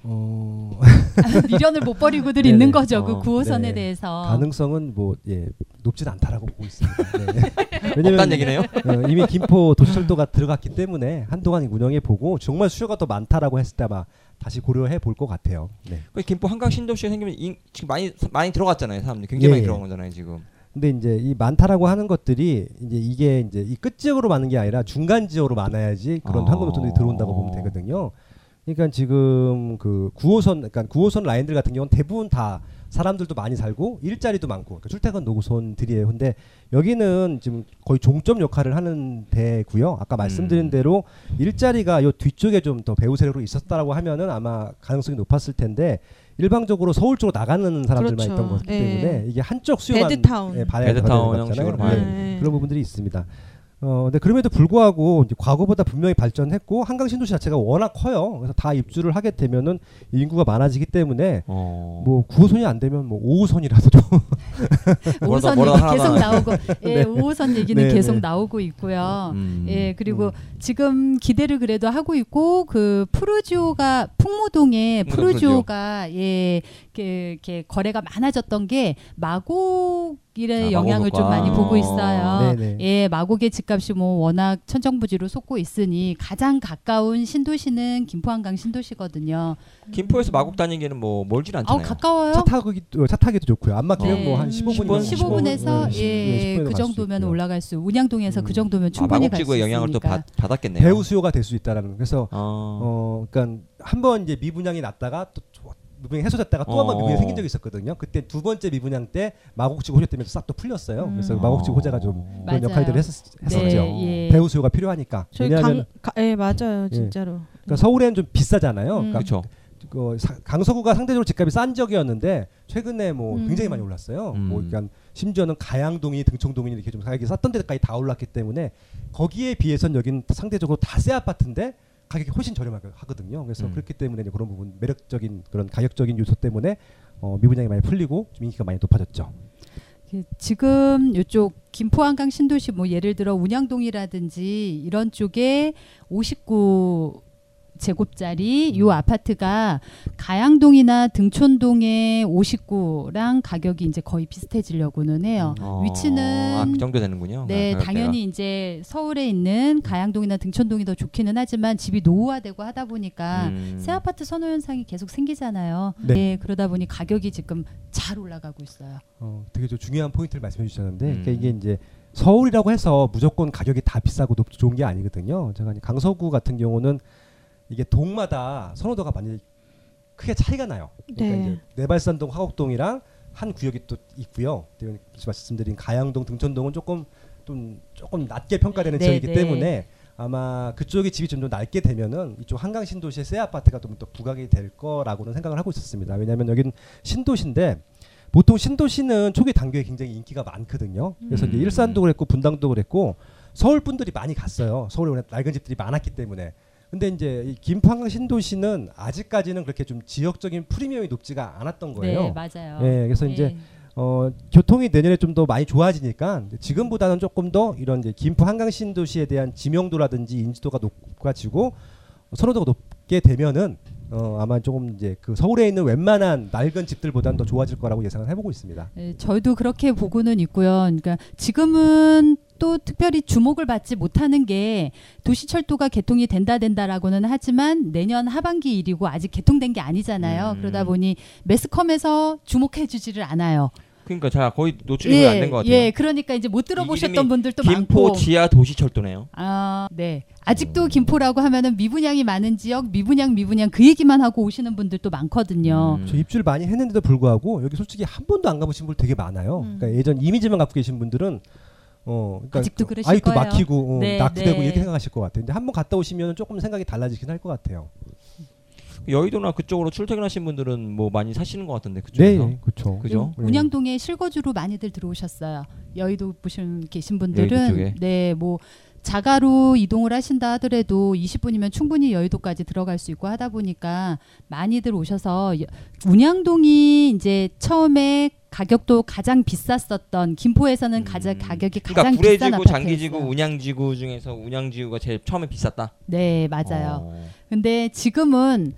어, 미련을 못 버리고들. 있는 거죠. 어, 그 9호선에 네. 대해서. 가능성은 뭐 예, 높진 않다라고 보고 있습니다. 네. 없다는 얘기네요. 어, 이미 김포 도시철도가 들어갔기 때문에 한동안 운영해 보고 정말 수요가 더 많다라고 했을 때 아마 다시 고려해 볼 것 같아요. 네. 그 김포 한강 신도시가 생기면 인- 지금 많이 많이 들어갔잖아요. 사람들이 굉장히 많이 예, 예. 들어간 거잖아요. 지금. 근데 이제 이 많다라고 하는 것들이 이제 이게 이제 이 끝 지역으로 많은 게 아니라 중간 지역으로 많아야지 그런 아. 황금 노선들이 들어온다고 보면 되거든요. 그러니까 지금 그 9호선 그러니까 9호선 라인들 같은 경우는 대부분 다 사람들도 많이 살고 일자리도 많고 그러니까 출퇴근 노선들이에요. 근데 여기는 지금 거의 종점 역할을 하는 데고요. 아까 말씀드린 음. 대로 일자리가 요 뒤쪽에 좀 더 배후 세력으로 있었다라고 하면은 아마 가능성이 높았을 텐데 일방적으로 서울 쪽으로 나가는 사람들만 그렇죠. 있던 거기 예. 때문에 이게 한쪽 수요만 배드타운. 예, 배드타운 되는 형식으로 예. 네. 그런 부분들이 있습니다. 어, 근데 그럼에도 불구하고 이제 과거보다 분명히 발전했고 한강 신도시 자체가 워낙 커요. 그래서 다 입주를 하게 되면은 인구가 많아지기 때문에 어. 뭐 9호선이 안 되면 뭐 5호선이라도 좀 5호선 뭐라도 얘기 계속. 나오고 예, 네. 5호선 얘기는 네, 계속 네. 나오고 있고요. 음. 예, 그리고 음. 지금 기대를 그래도 하고 있고 그 푸르지오가 풍무동에 풍무동 푸르지오가 예, 이렇게, 이렇게 거래가 많아졌던 게 마곡 일의 아, 영향을 좀 마곡 많이. 보고 있어요. 네네. 예, 마곡의 집값이 뭐 워낙 천정부지로 솟고 있으니 가장 가까운 신도시는 김포 한강 신도시거든요. 김포에서 마곡 다니기는 뭐 멀진 아우 않잖아요. 가까워요. 차 타기 차 타기도 좋고요. 안 막히면 네. 뭐한 15분 15분 에서 네, 예, 그 정도면 올라갈 수. 운양동에서 그 정도면 아, 충분히 갈수 마곡지구의 영향을 또 있으니까. 받, 받았겠네요. 배우 수요가 될 수 있다라는 그래서 어. 어 그러니까 한 번 이제 미분양이 났다가 또 미분양 해소됐다가 또 한번 어. 미분양이 생긴 적이 있었거든요. 그때 두 번째 미분양 때 마곡지구 호재 때문에 싹 또 풀렸어요. 그래서 음. 마곡지구 호재가 좀 그런 맞아요. 역할들을 했었, 네, 했었죠. 예. 배우 수요가 필요하니까. 저희 왜냐하면 강, 가, 예 맞아요 진짜로. 그러니까 서울에는 좀 비싸잖아요. 음. 그러니까 그렇죠. 그 사- 강서구가 상대적으로 집값이 싼 지역이었는데 최근에 뭐 음. 굉장히 많이 올랐어요. 음. 뭐 그러니까 심지어는 가양동이 등촌동이 이렇게 좀 가격이 쌌던 데까지 다 올랐기 때문에 거기에 비해선 여긴 상대적으로 다세 아파트인데 가격이 훨씬 저렴하거든요. 그래서 음. 그렇기 때문에 이제 그런 부분 매력적인 그런 가격적인 요소 때문에 어, 미분양이 많이 풀리고 좀 인기가 많이 높아졌죠. 그 지금 이쪽 김포 한강 신도시 뭐 예를 들어 운양동이라든지 이런 쪽에 59 제곱짜리 요 아파트가 가양동이나 등촌동의 59랑 가격이 이제 거의 비슷해지려고는 해요. 어. 위치는 아, 그 정도 되는군요. 네, 가격대가. 당연히 이제 서울에 있는 가양동이나 등촌동이 더 좋기는 하지만 집이 노후화되고 하다 보니까 음. 새 아파트 선호 현상이 계속 생기잖아요. 네. 네. 그러다 보니 가격이 지금 잘 올라가고 있어요. 어, 되게 좀 중요한 포인트를 말씀해 주셨는데 음. 그러니까 이게 이제 서울이라고 해서 무조건 가격이 다 비싸고 높 좋은 게 아니거든요. 제가 강서구 같은 경우는 이게 동마다 선호도가 많이 크게 차이가 나요. 그러니까 네. 이제 내발산동, 화곡동이랑 한 구역이 또 있고요. 말씀드린 가양동, 등촌동은 조금 좀 조금 낮게 평가되는 네, 지역이기 네. 때문에 아마 그쪽에 집이 좀 더 낮게 되면은 이쪽 한강 신도시의 새 아파트가 좀 더 부각이 될 거라고는 생각을 하고 있었습니다. 왜냐하면 여기는 신도시인데 보통 신도시는 초기 단계에 굉장히 인기가 많거든요. 그래서 음. 일산도 그랬고 분당도 그랬고 서울 분들이 많이 갔어요. 서울에 낡은 집들이 많았기 때문에. 근데 이제 이 김포한강 신도시는 아직까지는 그렇게 좀 지역적인 프리미엄이 높지가 않았던 거예요. 네, 맞아요. 예, 그래서 이제 네. 어, 교통이 내년에 좀 더 많이 좋아지니까 지금보다는 조금 더 이런 이제 김포 한강 신도시에 대한 지명도라든지 인지도가 높아지고 선호도가 높게 되면은 어, 아마 조금 이제 그 서울에 있는 웬만한 낡은 집들보다는 더 좋아질 거라고 예상을 해보고 있습니다. 네, 저희도 그렇게 보고는 있고요. 그러니까 지금은 또 특별히 주목을 받지 못하는 게 도시철도가 개통이 된다 된다라고는 하지만 내년 하반기 일이고 아직 개통된 게 아니잖아요. 음. 그러다 보니 매스컴에서 주목해 주지를 않아요. 그러니까 자 거의 노출이 안된 것 같아요. 예, 그러니까 이제 못 들어보셨던 분들도 김포 많고. 지하 도시 철도네요. 아, 네. 아직도 김포라고 하면은 미분양이 많은 지역, 미분양, 미분양 그 얘기만 하고 오시는 분들도 많거든요. 음. 저 입주를 많이 했는데도 불구하고 여기 솔직히 한 번도 안 가보신 분 되게 많아요. 음. 그러니까 예전 이미지만 갖고 계신 분들은 어, 그러니까 아직도 그러실 아직도 거예요. 막히고 어, 네, 낙후되고 네. 이렇게 생각하실 것 같아요. 근데 한번 갔다 오시면 조금 생각이 달라지긴 할 것 같아요. 여의도나 그쪽으로 출퇴근하신 분들은 뭐 많이 사시는 것 같은데 네, 그쪽에서. 그렇죠. 그죠? 음. 운양동에 실거주로 많이들 들어오셨어요. 여의도 보신 계신 분들은? 네, 뭐 자가로 이동을 하신다 하더라도 20분이면 충분히 여의도까지 들어갈 수 있고 하다 보니까 많이들 오셔서 여- 운양동이 이제 처음에 가격도 가장 비쌌었던 김포에서는 음. 가장 가격이 그러니까 가장 비싼 아파트였어요. 장기지구, 운양지구 중에서 운양지구가 제일 처음에 비쌌다. 네, 맞아요. 어. 근데 지금은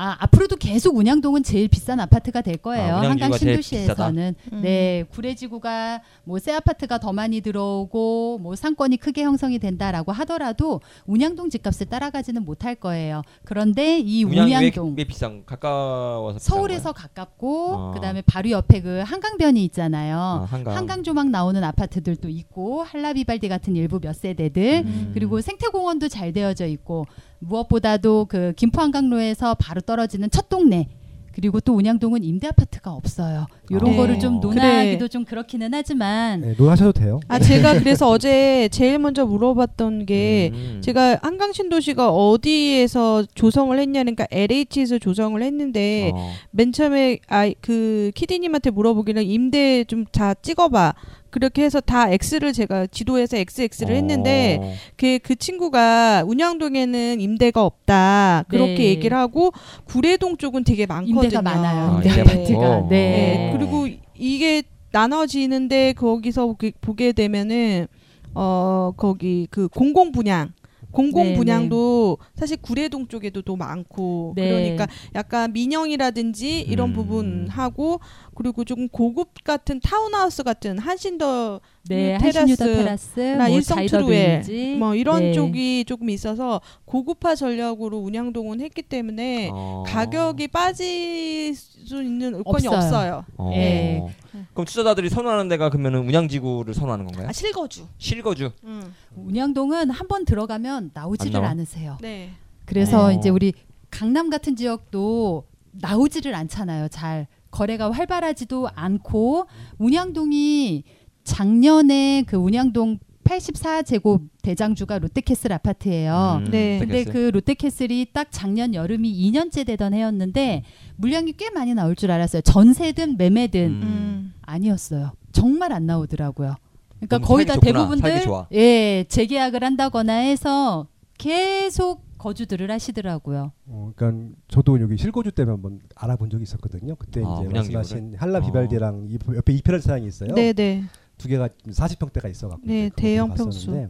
아, 앞으로도 계속 운양동은 제일 비싼 아파트가 될 거예요. 아, 한강 신도시에서는. 음. 네, 구례지구가 뭐 새 아파트가 더 많이 들어오고 뭐 상권이 크게 형성이 된다라고 하더라도 운양동 집값을 따라가지는 못할 거예요. 그런데 이 왜, 운양동 왜 비싼? 가까워서 비싼 서울에서 가깝고 어. 그다음에 바로 옆에 그 한강변이 있잖아요. 거야? 아, 한강. 한강 조망 나오는 아파트들도 있고 한라비발디 같은 일부 몇 세대들 음. 그리고 생태공원도 잘 되어져 있고 무엇보다도 그 김포 한강로에서 바로 떨어지는 첫 동네 그리고 또 운양동은 임대 아파트가 없어요. 이런 네. 거를 좀 그래. 논하기도 좀 그렇기는 하지만 네, 논하셔도 돼요. 아 제가 그래서 어제 제일 먼저 물어봤던 게 음. 제가 한강 신도시가 어디에서 조성을 했냐니까 LH에서 조성을 했는데 어. 맨 처음에 아그 키디님한테 물어보기는 임대 좀 다 찍어봐 그렇게 해서 다 X를 제가 지도에서 XX를 했는데 어. 그, 그 친구가 운양동에는 임대가 없다 그렇게 네. 얘기를 하고 구례동 쪽은 되게 많거든요. 임대가 많아요. 아, 임대 임대 아파트가 많고. 네. 네. 그리고 이게 나눠지는데 거기서 그- 보게 되면은 어 거기 그 공공 분양 공공 네, 분양도 사실 구례동 쪽에도 또 많고 네. 그러니까 약간 민영이라든지 이런 음. 부분 하고 그리고 조금 고급 같은 타운하우스 같은 한신 더 네, 테라스, 테라스, 나뭐 일성 자이 더 트루엘 빌리지, 뭐 이런 네. 쪽이 조금 있어서 고급화 전략으로 운양동은 했기 때문에 어. 가격이 빠질 수 있는 요건이 없어요. 없어요. 어. 예. 그럼 투자자들이 선호하는 데가 그러면은 운양지구를 선호하는 건가요? 아 실거주. 실거주. 음. 운양동은 한 번 들어가면 나오지를? 않으세요. 네. 그래서 어. 이제 우리 강남 같은 지역도 나오지를 않잖아요. 잘 거래가 활발하지도 않고 운양동이 작년에 그 운양동 84제곱 대장주가 롯데캐슬 아파트예요. 음, 네. 근데. 그 롯데캐슬이 딱 작년 여름이 2년째 되던 해였는데 물량이 꽤 많이 나올 줄 알았어요. 전세든 매매든 음. 음. 아니었어요. 정말 안 나오더라고요. 그러니까 거의 다 좋구나. 대부분들. 예 재계약을 한다거나 해서 계속 거주들을 하시더라고요. 어, 그러니까 저도 여기 실거주 때문에 한번 알아본 적이 있었거든요. 그때 아, 이제? 말씀하신 한라 비발디랑 이 옆에 이페란 사장이 있어요. 네, 네. 두 개가 40평대가 있어갖고 네, 대형 평수.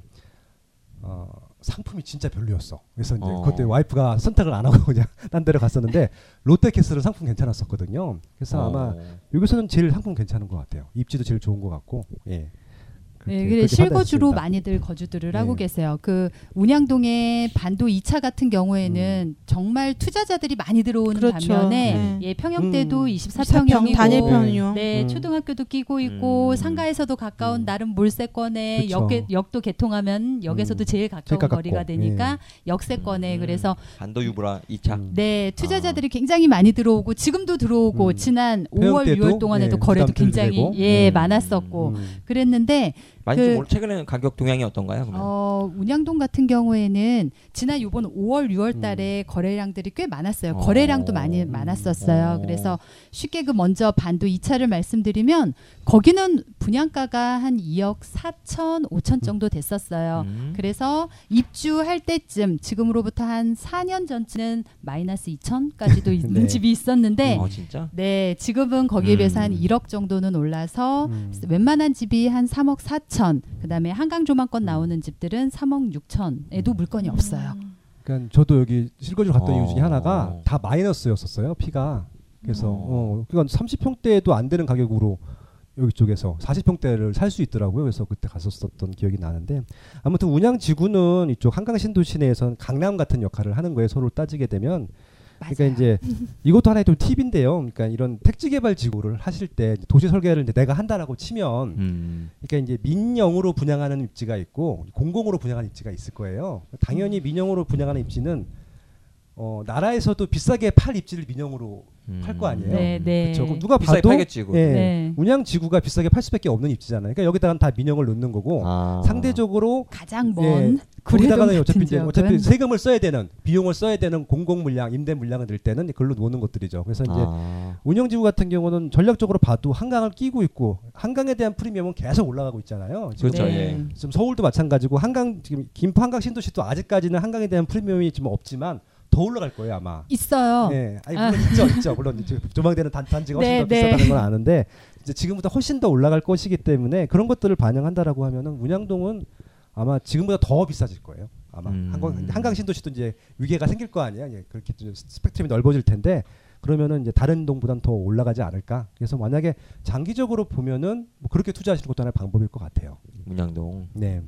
어, 상품이 진짜 별로였어. 그래서 이제 어. 그때 와이프가 선택을 안 하고 그냥 딴 데로 갔었는데 롯데캐슬은 상품 괜찮았었거든요. 그래서 어. 아마 여기서는 제일 상품 괜찮은 것 같아요. 입지도 제일 좋은 것 같고. 예. 네, 그래 실거주로. 많이들 거주들을 네. 하고 계세요. 그 운양동의 반도 2차 같은 경우에는 정말 투자자들이 많이 들어오는 그렇죠. 반면에 네. 예, 평형대도 음. 24평이고 단일평이요. 네, 음. 초등학교도 끼고 있고 음. 상가에서도 가까운 음. 나름 몰세권에 그쵸. 역, 역도 개통하면 역에서도 음. 제일 가까운. 거리가 되니까 예. 역세권에 음. 그래서 반도 유브라 2차. 음. 네 투자자들이 굉장히 많이 들어오고 지금도 들어오고 음. 지난 평형 5월 때도, 6월 동안에도 예, 거래도 굉장히 들고. 예 음. 많았었고 음. 그랬는데 많이 그- 좀 올- 최근에 가격 동향이 어떤가요? 그러면? 어, 운양동 같은 경우에는 지난 요번 5월, 6월 달에 거래량들이 꽤 많았어요. 어. 거래량도 많이 많았었어요. 어. 그래서 쉽게 그 먼저 반도 2차를 말씀드리면 거기는 분양가가 한 2억 4천, 5천 정도 됐었어요. 음. 그래서 입주할 때쯤 지금으로부터 한 4년 전쯤은 마이너스 2천까지도 있는 네. 집이 있었는데 어 진짜? 네, 지금은 거기에 비해서 한 음. 1억 정도는 올라서 음. 웬만한 집이 한 3억 4 천, 그다음에 한강 조망권 나오는 집들은 3억 6천에도 물건이 없어요. 그러니까 저도 여기 실거주 갔던 어. 이유 중에 하나가 다 마이너스였었어요 피가. 그래서 어, 그건 30평대도 안 되는 가격으로 여기 쪽에서 40평대를 살 수 있더라고요. 그래서 그때 갔었었던 기억이 나는데 아무튼 운양 지구는 이쪽 한강 신도 시 내에서는 강남 같은 역할을 하는 거예요. 서로 따지게 되면 그러니까. 이제 이것도 하나의 좀 팁인데요. 그러니까 이런 택지 개발 지구를 하실 때 도시 설계를 이제 내가 한다라고 치면 음. 그러니까 이제 민영으로 분양하는 입지가 있고 공공으로 분양하는 입지가 있을 거예요. 당연히 민영으로 분양하는 입지는 어, 나라에서도 비싸게 팔 입지를 민영으로 팔거 아니에요. 네, 네. 그렇죠. 그럼 누가 비싸게 봐도 팔겠지. 예, 네. 운양 지구가 비싸게 팔 수밖에 없는 입지잖아요. 그러니까 여기다가 다 민영을 넣는 거고 아. 상대적으로 가장 먼 예, 거기다가는 어차피 이제 어차피 세금을 써야 되는 비용을 써야 되는 공공 물량, 임대 물량을 낼 때는 그걸로 노는 것들이죠. 그래서 이제 아. 운영지구 같은 경우는 전략적으로 봐도 한강을 끼고 있고 한강에 대한 프리미엄은 계속 올라가고 있잖아요. 지금 그렇죠. 네. 예. 지금 서울도 마찬가지고 한강 지금 김포 한강 신도시도 아직까지는 한강에 대한 프리미엄이 좀 없지만 더 올라갈 거예요 아마. 있어요. 네, 아니 아. 물론 있죠, 있죠. 물론 이제 조망되는 단, 단지가 훨씬 네, 더 네. 비싸다는 건 아는데 이제 지금보다 훨씬 더 올라갈 것이기 때문에 그런 것들을 반영한다라고 하면은 운양동은 아마 지금보다 더 비싸질 거예요. 아마 음. 한강, 한강 신도시도 이제 위계가 생길 거 아니야. 예, 그렇게 좀 스펙트럼이 넓어질 텐데 그러면은 이제 다른 동보단 더 올라가지 않을까. 그래서 만약에 장기적으로 보면은 뭐 그렇게 투자하시는 것도 하나의 방법일 것 같아요. 문양동 네.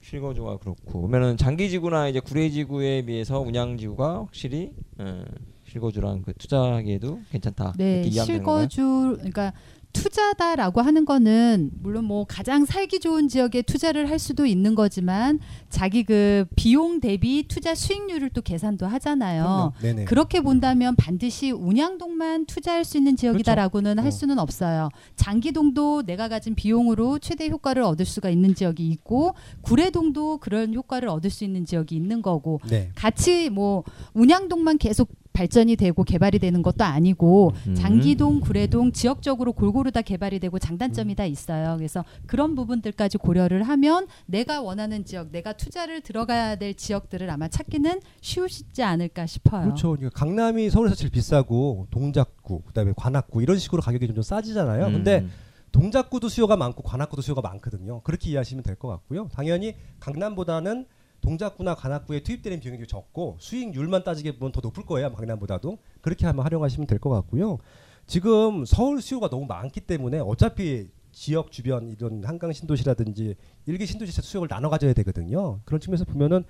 실거주가 그렇고 그러면은 장기지구나 이제 구례지구에 비해서 운양지구가 확실히 어, 실거주랑 그 투자하기에도 괜찮다. 네? 실거주 그러니까 투자다라고 하는 거는 물론 뭐 가장 살기 좋은 지역에 투자를 할 수도 있는 거지만 자기 그 비용 대비 투자 수익률을 또 계산도 하잖아요. 그렇게 본다면 반드시 운양동만 투자할 수 있는 지역이다라고는 그렇죠. 할 어. 수는 없어요. 장기동도 내가 가진 비용으로 최대 효과를 얻을 수가 있는 지역이 있고 구례동도 그런 효과를 얻을 수 있는 지역이 있는 거고 네. 같이 뭐 운양동만 계속 발전이 되고 개발이 되는 것도 아니고 음. 장기동, 구례동 지역적으로 골고루 다 개발이 되고 장단점이 다 있어요. 그래서 그런 부분들까지 고려를 하면 내가 원하는 지역, 내가 투자를 들어가야 될 지역들을 아마 찾기는 쉬우시지 않을까 싶어요. 그렇죠. 그러니까 강남이 서울에서 제일 비싸고 동작구, 그다음에 관악구 이런 식으로 가격이 좀 싸지잖아요. 음. 근데 동작구도 수요가 많고 관악구도 수요가 많거든요. 그렇게 이해하시면 될 것 같고요. 당연히 강남보다는 동작구나 관악구에 투입되는 비용이 적고 수익률만 따지게 보면 더 높을 거예요. 강남보다도 그렇게 한번 활용하시면 될 것 같고요. 지금 서울 수요가 너무 많기 때문에 어차피 지역 주변 이런 한강 신도시라든지 일개 신도시 수요를 나눠 가져야 되거든요. 그런 측면에서 보면은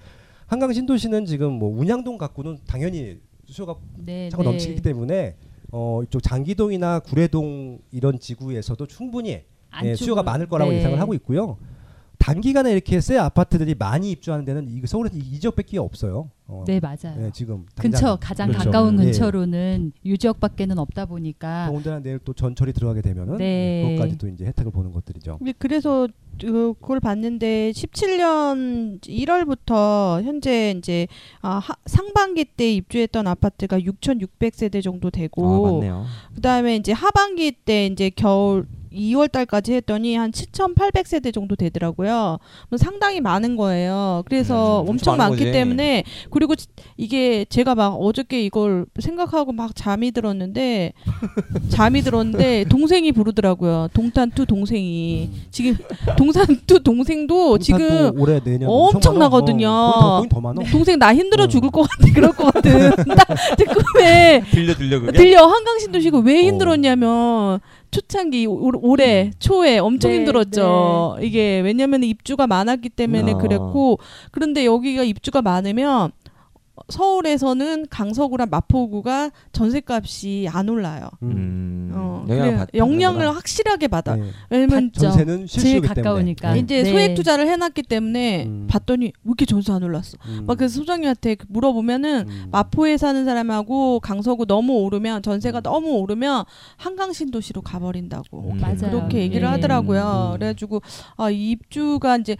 한강 신도시는 지금 뭐 운양동 갖고는 당연히 수요가 네, 차고 네. 넘치기 때문에 어 이쪽 장기동이나 구례동 이런 지구에서도 충분히 예, 수요가 많을 거라고 네. 예상을 하고 있고요. 단기간에 이렇게 새 아파트들이 많이 입주하는 데는 이 서울에서 이- 이 지역밖에 없어요. 어, 네, 맞아요. 예, 지금 근처 당장. 가장 그렇죠. 가까운 예. 근처로는 유지역밖에는 없다 보니까 더군다나 내일 또 전철이 들어가게 되면은 네. 예, 그것까지도 이제 혜택을 보는 것들이죠. 근데 그래서 그- 그걸 봤는데 17년 1월부터 현재 이제 아, 하- 상반기 때 입주했던 아파트가 6,600세대 정도 아, 되고 맞네요. 그다음에 이제 하반기 때 이제 겨울 2월 달까지 했더니 한 7,800세대 정도 되더라고요. 상당히 많은 거예요. 그래서 음, 엄청 엄청 많기 거지. 때문에 그리고 지- 이게 제가 막 어저께 이걸 생각하고 막 잠이 들었는데 잠이 들었는데 동생이 부르더라고요. 동탄투 동생이 지금 동산투 동생도 지금 음. 올해 내년 엄청 많아. 나거든요. 어. 동생 나 힘들어 어. 죽을 것 같아 그럴 것 같은 딱 듣고에 들려 들려 그게. 들려 한강신도시가 왜 어. 힘들었냐면 초창기 올- 올해 초에 엄청 네, 힘들었죠. 이게 왜냐면 입주가 많았기 때문에 아. 그랬고 그런데 여기가 입주가 많으면 서울에서는 강서구랑 마포구가 전세값이 안 올라요. 음. 음, 어, 영향을 그래, 받 영향을 확실하게 받아. 네. 왜냐면. 전세는 제일. 가까우니까. 네. 이제 네. 소액 투자를 해놨기 때문에 음. 봤더니 왜 이렇게 전세 안 올랐어? 음. 막 그래서 소장님한테 그 물어보면은 음. 마포에 사는 사람하고 강서구 너무 오르면 전세가 음. 너무 오르면 한강 신도시로 가버린다고 음. 맞아요. 그렇게 얘기를 예. 하더라고요. 음. 그래가지고 아, 이 입주가 이제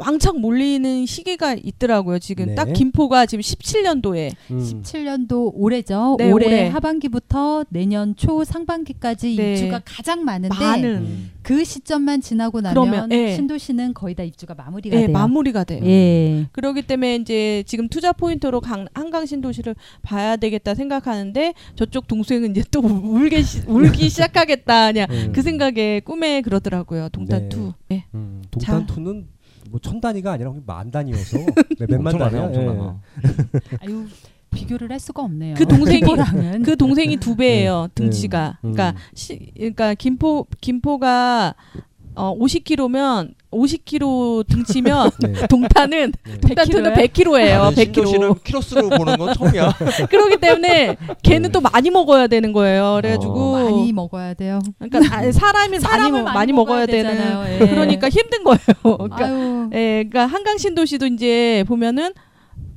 왕창 몰리는 시기가 있더라고요. 지금 네. 딱 김포가 지금 17년도에 음. 17년도 올해죠. 네, 올해 올해. 하반기부터 내년 초 상반기까지 네. 입주가 가장 많은데 많은 음. 그 시점만 지나고 나면 그러면, 예. 신도시는 거의 다 입주가 마무리가 예, 돼요. 마무리가 돼요. 예. 그렇기 때문에 이제 지금 투자 포인트로 강, 한강 신도시를 봐야 되겠다 생각하는데 저쪽 동생은 이제 또 울기 시, 울기 시작하겠다 그냥 음. 그 생각에 꿈에 그러더라고요. 동탄 네. two. 네. 음. 동탄 two는 뭐 천 단위가 아니라 만 단위여서 네, 몇만 단위야. 예. 아유 비교를 할 수가 없네요. 그 동생이-. 그 동생이 두 배예요 네. 등치가. 음. 그러니까 시, 그러니까 김포 김포가 어 50kg면 50kg 등치면 네. 동탄은 동탄투는 100kg예요. 나는 100kg. 신도시는 키로수로 보는 건 처음이야. 그렇기 때문에 걔는 또 많이 먹어야 되는 거예요. 그래가지고 많이 먹어야 돼요. 그러니까 아, 사람이 많이, 사람을 많이 먹어야 되는 되잖아요. 예. 그러니까 힘든 거예요. 그러니까, 아유. 예, 그러니까 한강 신도시도 이제 보면은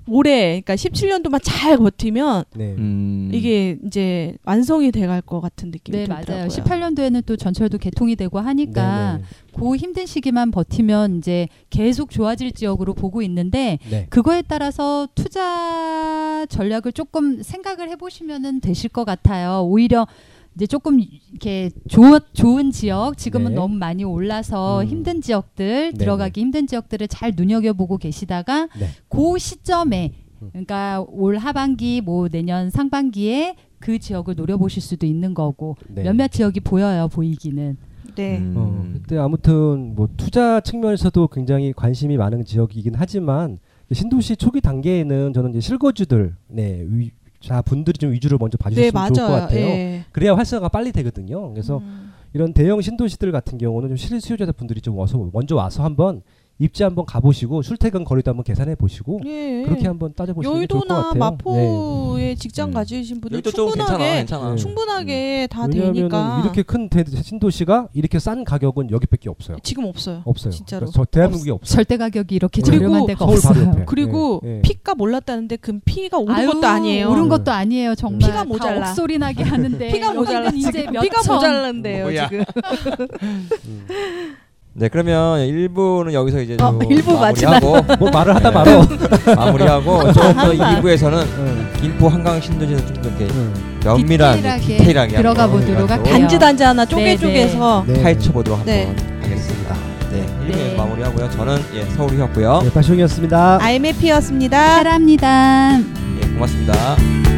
올해 그러니까 17년도만 잘 버티면 네. 음. 이게 이제 완성이 돼갈 것 같은 느낌이 네 들더라고요. 맞아요. 18년도에는 또 전철도 개통이 되고 하니까 네, 그 힘든 시기만 버티면 이제 계속 좋아질 지역으로 보고 있는데 네. 네. 그거에 따라서 투자 전략을 조금 생각을 해보시면은 되실 것 같아요. 오히려 이제 조금 이렇게 좋은 좋은 지역 지금은 네. 너무 많이 올라서 음. 힘든 지역들 네, 들어가기 힘든 지역들을 잘 눈여겨보고 계시다가 네. 그 시점에 음. 그러니까 올 하반기 뭐 내년 상반기에 그 지역을 노려보실 수도 있는 거고 네. 몇몇 지역이 보여요 보이기는 네. 음. 어, 그때 아무튼 뭐 투자 측면에서도 굉장히 관심이 많은 지역이긴 하지만 신도시 초기 단계에는 저는 이제 실거주들 네, 위, 자 분들이 좀 위주로 먼저 네, 봐주셨으면 맞아요. 좋을 것 같아요. 예. 그래야 활성화가 빨리 되거든요. 그래서 음. 이런 대형 신도시들 같은 경우는 좀 실수요자 분들이 좀 와서 먼저 와서 한번 입지 한번 가보시고 출퇴근 거리도 한번 계산해 보시고 예. 그렇게 한번 따져보시는 게 좋을 것 여의도나 같아요. 네. 마포에 직장 음. 가지신 분들 충분하게 괜찮아. 네. 충분하게 다 왜냐하면 되니까 이렇게 큰 대, 신도시가 이렇게 싼 가격은 여기밖에 없어요. 지금 없어요. 없어요. 진짜로. 그러니까 저 대한민국에 없어요. 절대 가격이 이렇게 그리고 저렴한 데가 없어요. 옆에. 그리고 네, 네. 피가 몰랐다는데 그 피가 오른 아유, 것도 아니에요. 오른 네. 것도 아니에요. 정말 피가 다 모자라. 억소리 나게 하는데 피가 모자라 이제 피가 천. 모자란데요. 지금. 네, 그러면 1부는 여기서 이제 어, 좀 일부 마무리하고 뭐 말을 하다 네. 말어. 마무리하고 조금 더 항상. 2부에서는 응, 김포 한강 신도시에서 좀더 이렇게 응. 면밀한 디테일하게 디테일하게 들어가 보도록 할게요. 단지 단지 하나 쪼개 네, 쪼개서 네. 파헤쳐 보도록 네. 한번 하겠습니다. 네, 1부에서 네. 마무리하고요. 저는 예, 서울이었고요. 네, 파숑이었습니다. IMF였습니다. 사랑합니다. 예, 고맙습니다.